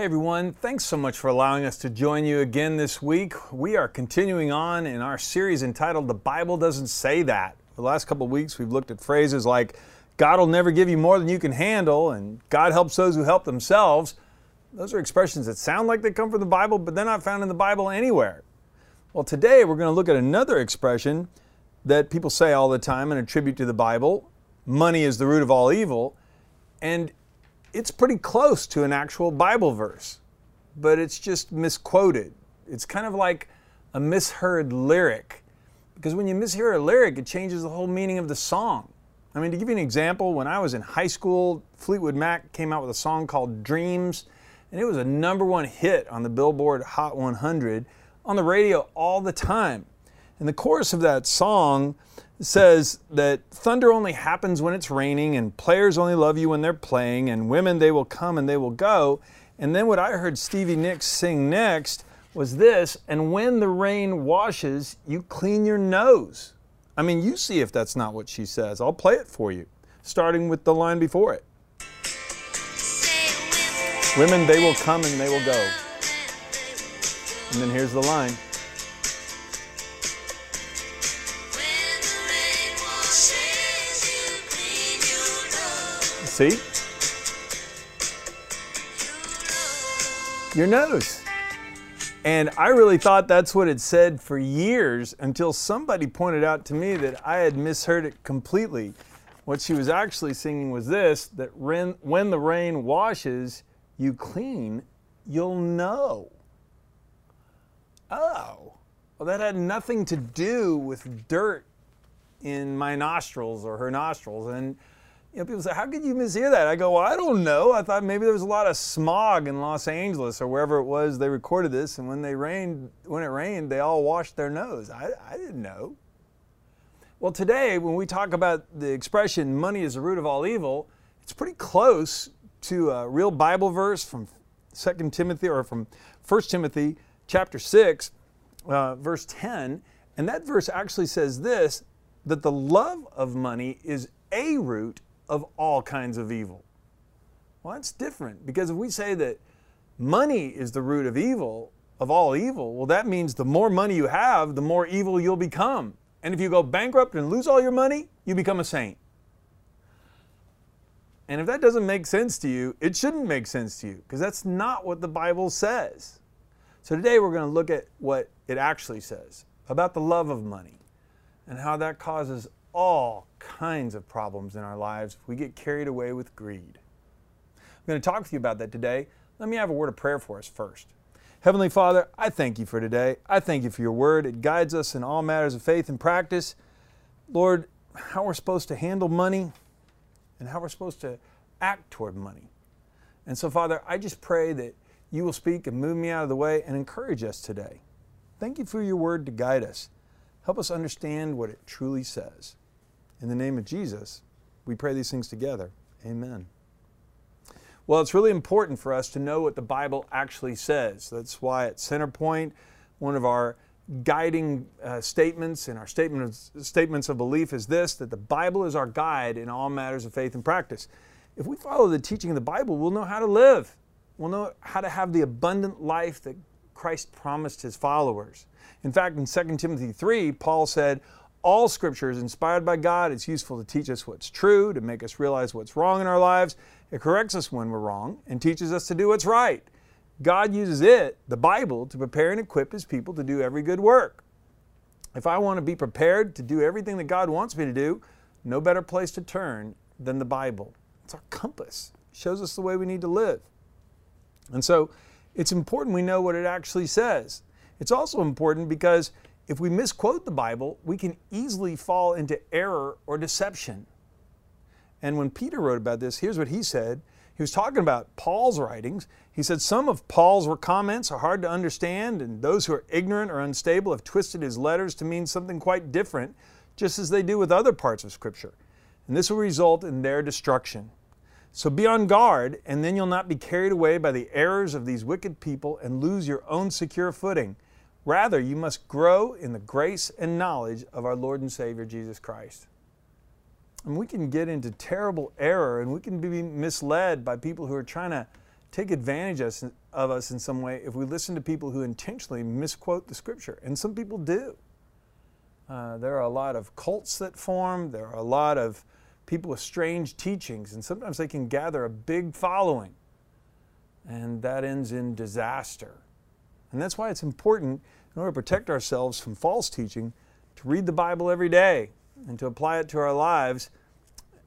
Hey everyone, thanks so much for allowing us to join you again this week. We are continuing on in our series entitled The Bible Doesn't Say That. The last couple of weeks we've looked at phrases like God will never give you more than you can handle and God helps those who help themselves. Those are expressions that sound like they come from the Bible, but they're not found in the Bible anywhere. Well, today we're going to look at another expression that people say all the time and attribute to the Bible money is the root of all evil. And it's pretty close to an actual Bible verse, but it's just misquoted. It's kind of like a misheard lyric. Because when you mishear a lyric, it changes the whole meaning of the song. I mean, to give you an example, when I was in high school, Fleetwood Mac came out with a song called Dreams, and it was a number one hit on the Billboard Hot 100 on the radio all the time. And the chorus of that song says that thunder only happens when it's raining, and players only love you when they're playing, and women they will come and they will go. And then what I heard Stevie Nicks sing next was this, and when the rain washes, you clean your nose. I mean, you see if that's not what she says. I'll play it for you, starting with the line before it. Women, they will come and they will go. And then here's the line. See? Your nose. And I really thought that's what it said for years until somebody pointed out to me that I had misheard it completely. What she was actually singing was this that when the rain washes you clean, you'll know. Oh, well, that had nothing to do with dirt in my nostrils or her nostrils. And you know, people say, how could you mishear that? I go, well, I don't know. I thought maybe there was a lot of smog in Los Angeles or wherever it was they recorded this, and when they rained, when it rained, they all washed their nose. I, I didn't know. Well, today, when we talk about the expression "money is the root of all evil," it's pretty close to a real Bible verse from 2 Timothy or from 1 Timothy chapter 6, uh, verse 10. And that verse actually says this that the love of money is a root of all kinds of evil. Well, that's different because if we say that money is the root of evil, of all evil, well, that means the more money you have, the more evil you'll become. And if you go bankrupt and lose all your money, you become a saint. And if that doesn't make sense to you, it shouldn't make sense to you because that's not what the Bible says. So today we're going to look at what it actually says about the love of money and how that causes all kinds of problems in our lives if we get carried away with greed. I'm going to talk with you about that today. Let me have a word of prayer for us first. Heavenly Father, I thank you for today. I thank you for your word. It guides us in all matters of faith and practice. Lord, how we're supposed to handle money and how we're supposed to act toward money. And so, Father, I just pray that you will speak and move me out of the way and encourage us today. Thank you for your word to guide us. Help us understand what it truly says. In the name of Jesus, we pray these things together. Amen. Well, it's really important for us to know what the Bible actually says. That's why at Centerpoint, one of our guiding uh, statements in our statement of, statements of belief is this that the Bible is our guide in all matters of faith and practice. If we follow the teaching of the Bible, we'll know how to live. We'll know how to have the abundant life that Christ promised his followers. In fact, in 2 Timothy 3, Paul said, all scripture is inspired by God. It's useful to teach us what's true, to make us realize what's wrong in our lives. It corrects us when we're wrong and teaches us to do what's right. God uses it, the Bible, to prepare and equip His people to do every good work. If I want to be prepared to do everything that God wants me to do, no better place to turn than the Bible. It's our compass, it shows us the way we need to live. And so it's important we know what it actually says. It's also important because if we misquote the Bible, we can easily fall into error or deception. And when Peter wrote about this, here's what he said. He was talking about Paul's writings. He said, Some of Paul's comments are hard to understand, and those who are ignorant or unstable have twisted his letters to mean something quite different, just as they do with other parts of Scripture. And this will result in their destruction. So be on guard, and then you'll not be carried away by the errors of these wicked people and lose your own secure footing. Rather, you must grow in the grace and knowledge of our Lord and Savior Jesus Christ. And we can get into terrible error and we can be misled by people who are trying to take advantage of us in some way if we listen to people who intentionally misquote the scripture. And some people do. Uh, there are a lot of cults that form, there are a lot of people with strange teachings, and sometimes they can gather a big following. And that ends in disaster. And that's why it's important, in order to protect ourselves from false teaching, to read the Bible every day and to apply it to our lives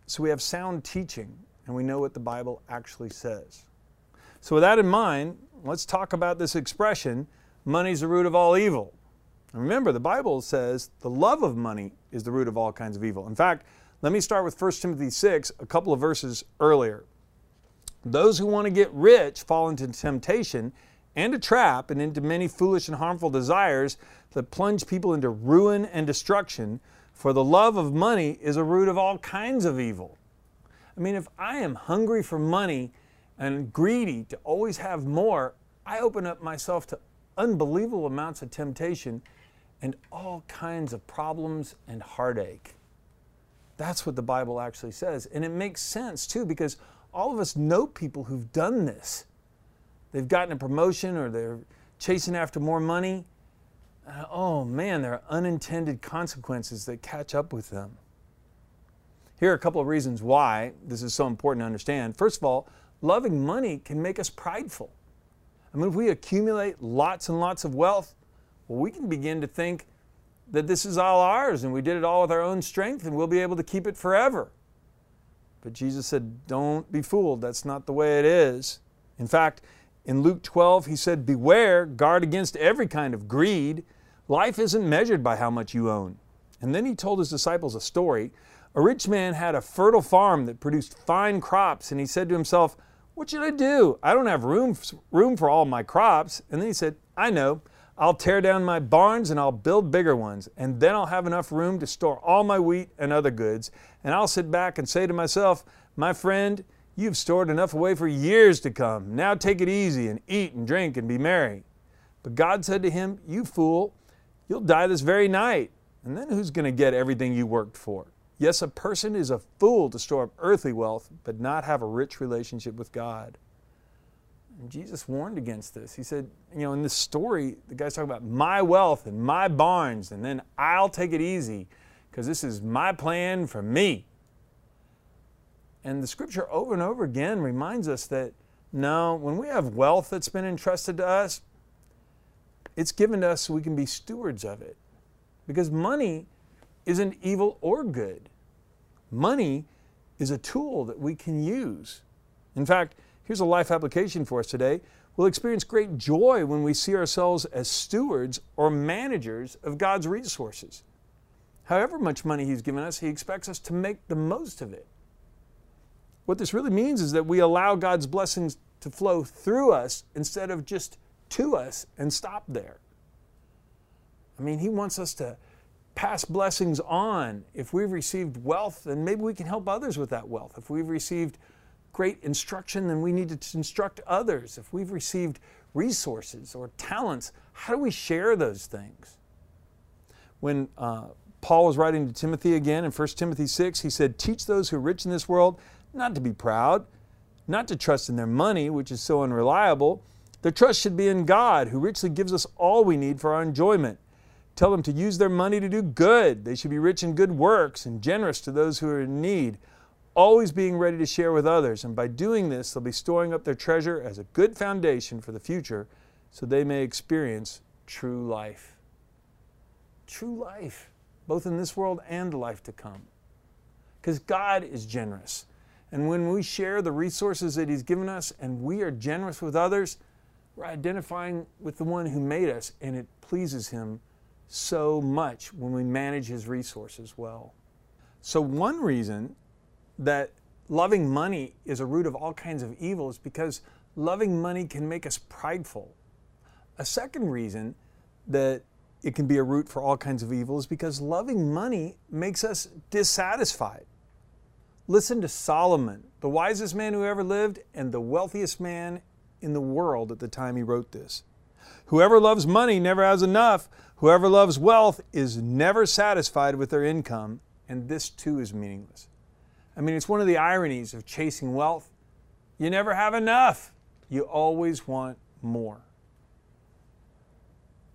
so we have sound teaching and we know what the Bible actually says. So, with that in mind, let's talk about this expression money's the root of all evil. And remember, the Bible says the love of money is the root of all kinds of evil. In fact, let me start with 1 Timothy 6, a couple of verses earlier. Those who want to get rich fall into temptation and a trap and into many foolish and harmful desires that plunge people into ruin and destruction. For the love of money is a root of all kinds of evil. I mean, if I am hungry for money and greedy to always have more, I open up myself to unbelievable amounts of temptation and all kinds of problems and heartache. That's what the Bible actually says. And it makes sense too, because all of us know people who've done this. They've gotten a promotion or they're chasing after more money. Uh, oh man, there are unintended consequences that catch up with them. Here are a couple of reasons why this is so important to understand. First of all, loving money can make us prideful. I mean, if we accumulate lots and lots of wealth, well, we can begin to think that this is all ours and we did it all with our own strength and we'll be able to keep it forever. But Jesus said, Don't be fooled. That's not the way it is. In fact, in Luke 12, he said, Beware, guard against every kind of greed. Life isn't measured by how much you own. And then he told his disciples a story. A rich man had a fertile farm that produced fine crops, and he said to himself, What should I do? I don't have room, room for all my crops. And then he said, I know. I'll tear down my barns and I'll build bigger ones, and then I'll have enough room to store all my wheat and other goods. And I'll sit back and say to myself, My friend, you've stored enough away for years to come. Now take it easy and eat and drink and be merry. But God said to him, You fool, you'll die this very night. And then who's going to get everything you worked for? Yes, a person is a fool to store up earthly wealth, but not have a rich relationship with God. And Jesus warned against this. He said, you know, in this story, the guy's talking about my wealth and my barns, and then I'll take it easy because this is my plan for me. And the scripture over and over again reminds us that no, when we have wealth that's been entrusted to us, it's given to us so we can be stewards of it. Because money isn't evil or good. Money is a tool that we can use. In fact, Here's a life application for us today. We'll experience great joy when we see ourselves as stewards or managers of God's resources. However much money He's given us, He expects us to make the most of it. What this really means is that we allow God's blessings to flow through us instead of just to us and stop there. I mean, He wants us to pass blessings on. If we've received wealth, then maybe we can help others with that wealth. If we've received great instruction, then we need to instruct others. If we've received resources or talents, how do we share those things? When uh, Paul was writing to Timothy again in 1 Timothy 6, he said, Teach those who are rich in this world not to be proud, not to trust in their money, which is so unreliable. Their trust should be in God, who richly gives us all we need for our enjoyment. Tell them to use their money to do good. They should be rich in good works and generous to those who are in need always being ready to share with others. And by doing this, they'll be storing up their treasure as a good foundation for the future so they may experience true life. True life, both in this world and the life to come. Because God is generous. And when we share the resources that He's given us and we are generous with others, we're identifying with the one who made us, and it pleases Him so much when we manage His resources well. So, one reason that loving money is a root of all kinds of evil is because loving money can make us prideful. A second reason that it can be a root for all kinds of evil is because loving money makes us dissatisfied. Listen to Solomon, the wisest man who ever lived and the wealthiest man in the world at the time he wrote this. Whoever loves money never has enough. Whoever loves wealth is never satisfied with their income, and this too is meaningless. I mean, it's one of the ironies of chasing wealth. You never have enough. You always want more.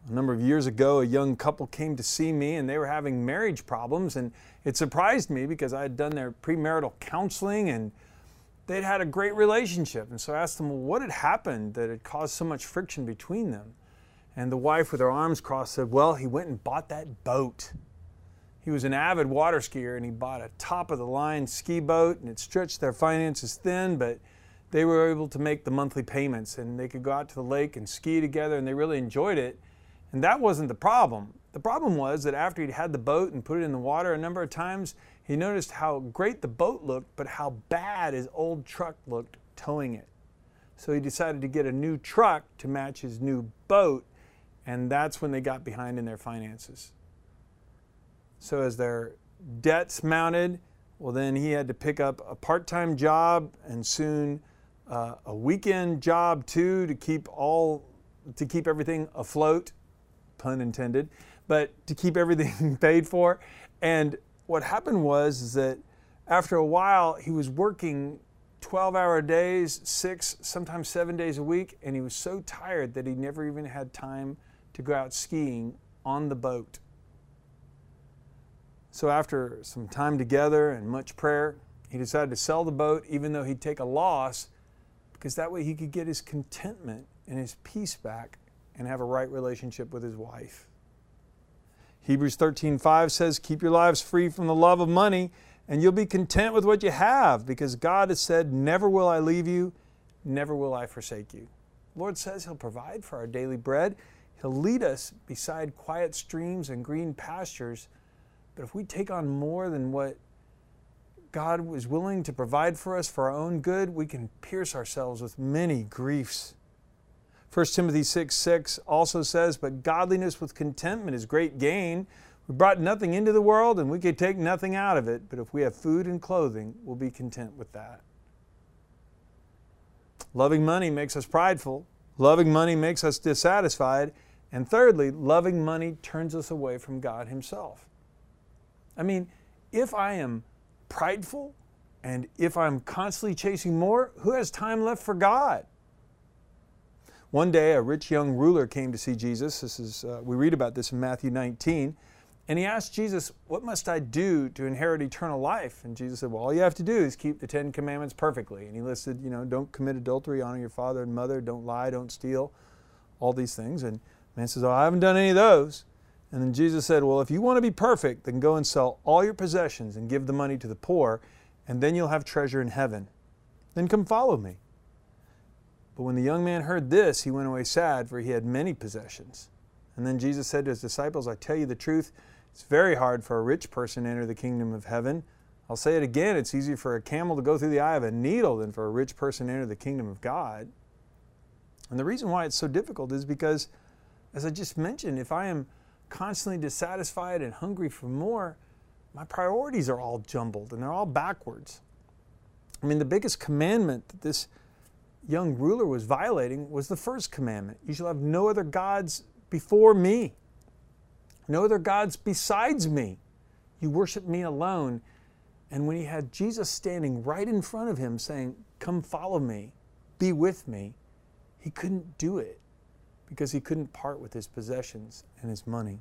A number of years ago, a young couple came to see me and they were having marriage problems. And it surprised me because I had done their premarital counseling and they'd had a great relationship. And so I asked them, well, what had happened that had caused so much friction between them? And the wife, with her arms crossed, said, Well, he went and bought that boat. He was an avid water skier and he bought a top of the line ski boat and it stretched their finances thin, but they were able to make the monthly payments and they could go out to the lake and ski together and they really enjoyed it. And that wasn't the problem. The problem was that after he'd had the boat and put it in the water a number of times, he noticed how great the boat looked, but how bad his old truck looked towing it. So he decided to get a new truck to match his new boat, and that's when they got behind in their finances. So as their debts mounted, well, then he had to pick up a part time job and soon uh, a weekend job too to keep all to keep everything afloat pun intended, but to keep everything paid for. And what happened was is that after a while, he was working 12 hour days, six, sometimes seven days a week, and he was so tired that he never even had time to go out skiing on the boat. So, after some time together and much prayer, he decided to sell the boat, even though he'd take a loss, because that way he could get his contentment and his peace back and have a right relationship with his wife. Hebrews 13:5 says, "Keep your lives free from the love of money, and you'll be content with what you have, because God has said, "Never will I leave you, never will I forsake you." The Lord says he'll provide for our daily bread. He'll lead us beside quiet streams and green pastures. But if we take on more than what God was willing to provide for us for our own good, we can pierce ourselves with many griefs 1 Timothy 6 6 also says, But godliness with contentment is great gain. We brought nothing into the world and we could take nothing out of it, but if we have food and clothing, we'll be content with that. Loving money makes us prideful. Loving money makes us dissatisfied. And thirdly, loving money turns us away from God Himself. I mean, if I am prideful and if I'm constantly chasing more, who has time left for God? One day, a rich young ruler came to see Jesus. This is, uh, we read about this in Matthew 19. And he asked Jesus, What must I do to inherit eternal life? And Jesus said, Well, all you have to do is keep the Ten Commandments perfectly. And he listed, you know, don't commit adultery, honor your father and mother, don't lie, don't steal, all these things. And man says, Oh, I haven't done any of those. And then Jesus said, Well, if you want to be perfect, then go and sell all your possessions and give the money to the poor, and then you'll have treasure in heaven. Then come follow me. But when the young man heard this, he went away sad, for he had many possessions. And then Jesus said to his disciples, I tell you the truth, it's very hard for a rich person to enter the kingdom of heaven. I'll say it again, it's easier for a camel to go through the eye of a needle than for a rich person to enter the kingdom of God. And the reason why it's so difficult is because, as I just mentioned, if I am constantly dissatisfied and hungry for more, my priorities are all jumbled and they're all backwards. I mean, the biggest commandment that this young ruler was violating was the first commandment You shall have no other gods before me, no other gods besides me. You worship me alone. And when he had Jesus standing right in front of him saying, Come follow me, be with me, he couldn't do it because he couldn't part with his possessions and his money.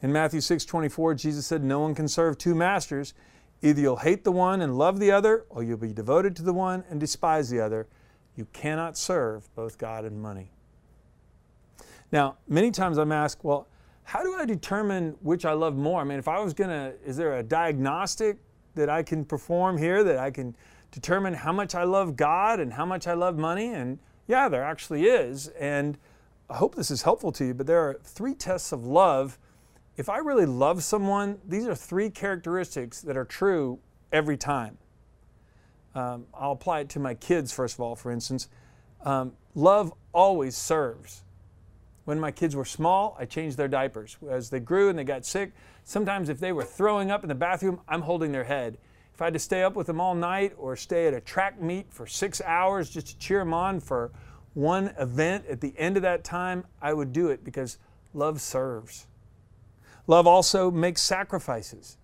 In Matthew 6 24, Jesus said, No one can serve two masters. Either you'll hate the one and love the other, or you'll be devoted to the one and despise the other. You cannot serve both God and money. Now, many times I'm asked, well, how do I determine which I love more? I mean, if I was going to, is there a diagnostic that I can perform here that I can determine how much I love God and how much I love money? And yeah, there actually is. And I hope this is helpful to you, but there are three tests of love if I really love someone, these are three characteristics that are true every time. Um, I'll apply it to my kids, first of all, for instance. Um, love always serves. When my kids were small, I changed their diapers. As they grew and they got sick, sometimes if they were throwing up in the bathroom, I'm holding their head. If I had to stay up with them all night or stay at a track meet for six hours just to cheer them on for one event at the end of that time, I would do it because love serves. Love also makes sacrifices.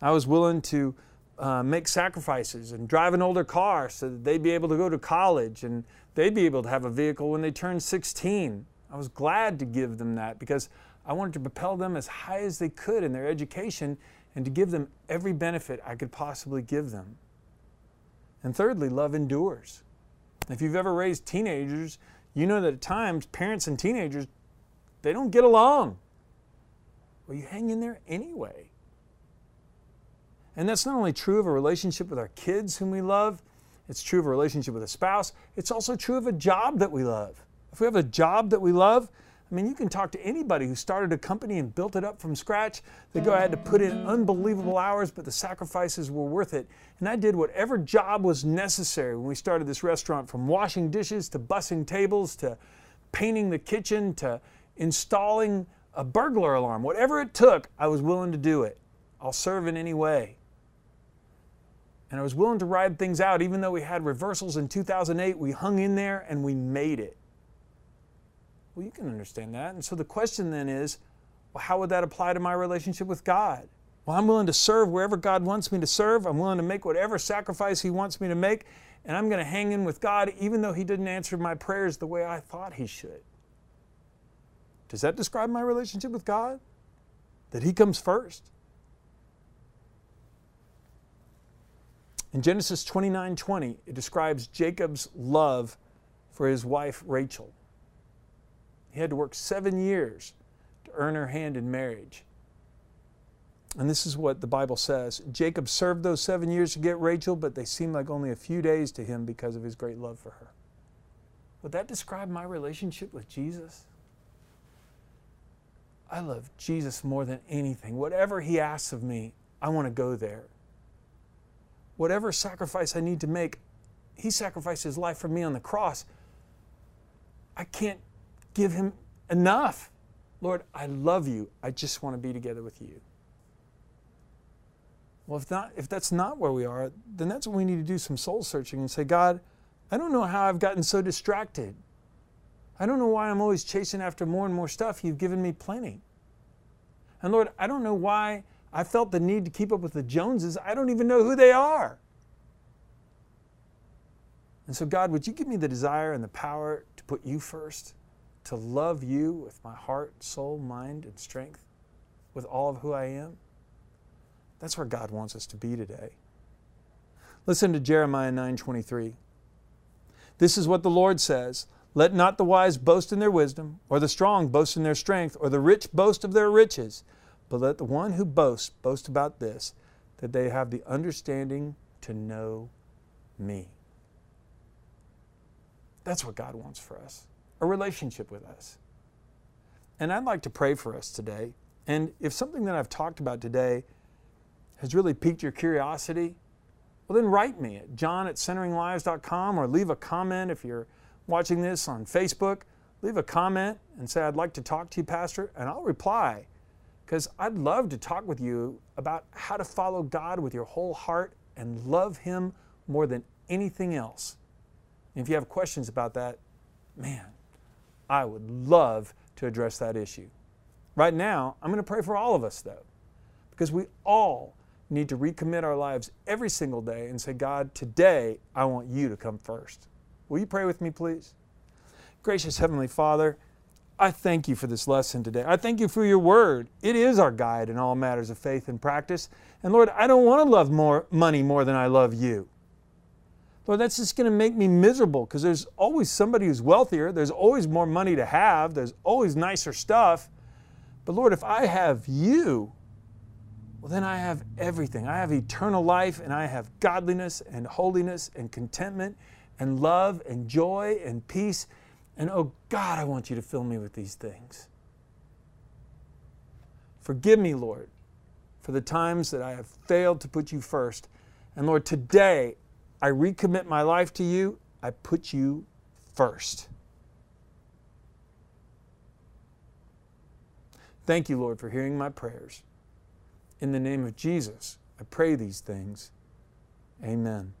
I was willing to uh, make sacrifices and drive an older car so that they'd be able to go to college and they'd be able to have a vehicle when they turned 16. I was glad to give them that because I wanted to propel them as high as they could in their education and to give them every benefit I could possibly give them. And thirdly, love endures. If you've ever raised teenagers, you know that at times parents and teenagers, they don't get along. Well, you hang in there anyway. And that's not only true of a relationship with our kids whom we love, it's true of a relationship with a spouse, it's also true of a job that we love. If we have a job that we love, I mean, you can talk to anybody who started a company and built it up from scratch. They go, I had to put in unbelievable hours, but the sacrifices were worth it. And I did whatever job was necessary when we started this restaurant from washing dishes to bussing tables to painting the kitchen to installing a burglar alarm. Whatever it took, I was willing to do it. I'll serve in any way. And I was willing to ride things out, even though we had reversals in 2008. We hung in there and we made it. Well, you can understand that. And so the question then is well, how would that apply to my relationship with God? Well, I'm willing to serve wherever God wants me to serve. I'm willing to make whatever sacrifice He wants me to make. And I'm going to hang in with God even though He didn't answer my prayers the way I thought He should. Does that describe my relationship with God? That He comes first? In Genesis 29 20, it describes Jacob's love for his wife Rachel. He had to work seven years to earn her hand in marriage. And this is what the Bible says Jacob served those seven years to get Rachel, but they seemed like only a few days to him because of his great love for her. Would that describe my relationship with Jesus? I love Jesus more than anything. Whatever he asks of me, I want to go there whatever sacrifice I need to make, He sacrificed His life for me on the cross. I can't give Him enough. Lord, I love you. I just want to be together with you. Well, if, not, if that's not where we are, then that's when we need to do some soul searching and say, God, I don't know how I've gotten so distracted. I don't know why I'm always chasing after more and more stuff. You've given me plenty. And Lord, I don't know why I felt the need to keep up with the Joneses. I don't even know who they are. And so, God, would you give me the desire and the power to put you first, to love you with my heart, soul, mind, and strength, with all of who I am? That's where God wants us to be today. Listen to Jeremiah 9:23. This is what the Lord says, let not the wise boast in their wisdom, or the strong boast in their strength, or the rich boast of their riches, but let the one who boasts boast about this, that they have the understanding to know me. That's what God wants for us a relationship with us. And I'd like to pray for us today. And if something that I've talked about today has really piqued your curiosity, well, then write me at john at centeringlives.com or leave a comment if you're watching this on Facebook. Leave a comment and say, I'd like to talk to you, Pastor, and I'll reply because I'd love to talk with you about how to follow God with your whole heart and love Him more than anything else. And if you have questions about that, man, I would love to address that issue. Right now, I'm going to pray for all of us, though, because we all need to recommit our lives every single day and say, God, today I want you to come first. Will you pray with me, please? Gracious Heavenly Father, I thank you for this lesson today. I thank you for your word. It is our guide in all matters of faith and practice. And Lord, I don't want to love more money more than I love you. Lord, that's just going to make me miserable because there's always somebody who's wealthier. There's always more money to have. There's always nicer stuff. But Lord, if I have you, well, then I have everything. I have eternal life and I have godliness and holiness and contentment and love and joy and peace and oh God, I want you to fill me with these things. Forgive me, Lord, for the times that I have failed to put you first. And Lord, today I recommit my life to you. I put you first. Thank you, Lord, for hearing my prayers. In the name of Jesus, I pray these things. Amen.